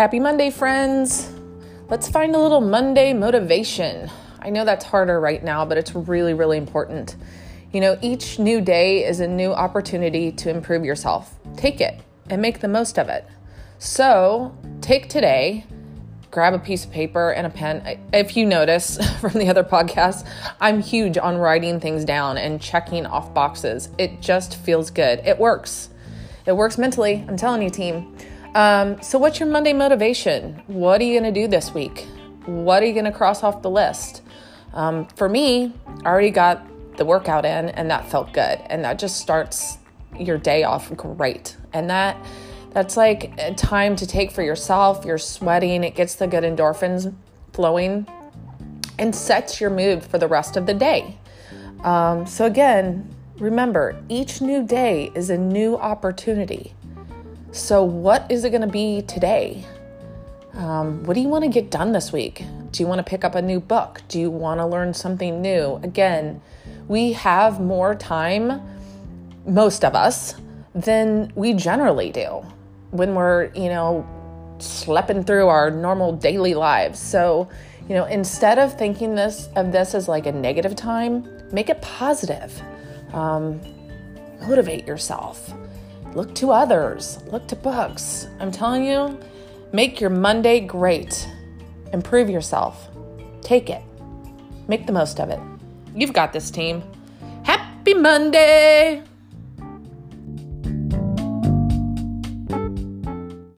Happy Monday, friends. Let's find a little Monday motivation. I know that's harder right now, but it's really, really important. You know, each new day is a new opportunity to improve yourself. Take it and make the most of it. So, take today, grab a piece of paper and a pen. If you notice from the other podcast, I'm huge on writing things down and checking off boxes. It just feels good. It works. It works mentally. I'm telling you, team. Um, so, what's your Monday motivation? What are you going to do this week? What are you going to cross off the list? Um, for me, I already got the workout in, and that felt good. And that just starts your day off great. And that that's like a time to take for yourself. You're sweating, it gets the good endorphins flowing and sets your mood for the rest of the day. Um, so, again, remember each new day is a new opportunity. So, what is it going to be today? Um, what do you want to get done this week? Do you want to pick up a new book? Do you want to learn something new? Again, we have more time, most of us, than we generally do when we're, you know, schlepping through our normal daily lives. So, you know, instead of thinking this of this as like a negative time, make it positive. Um, motivate yourself. Look to others, look to books. I'm telling you, make your Monday great. Improve yourself. Take it. Make the most of it. You've got this, team. Happy Monday!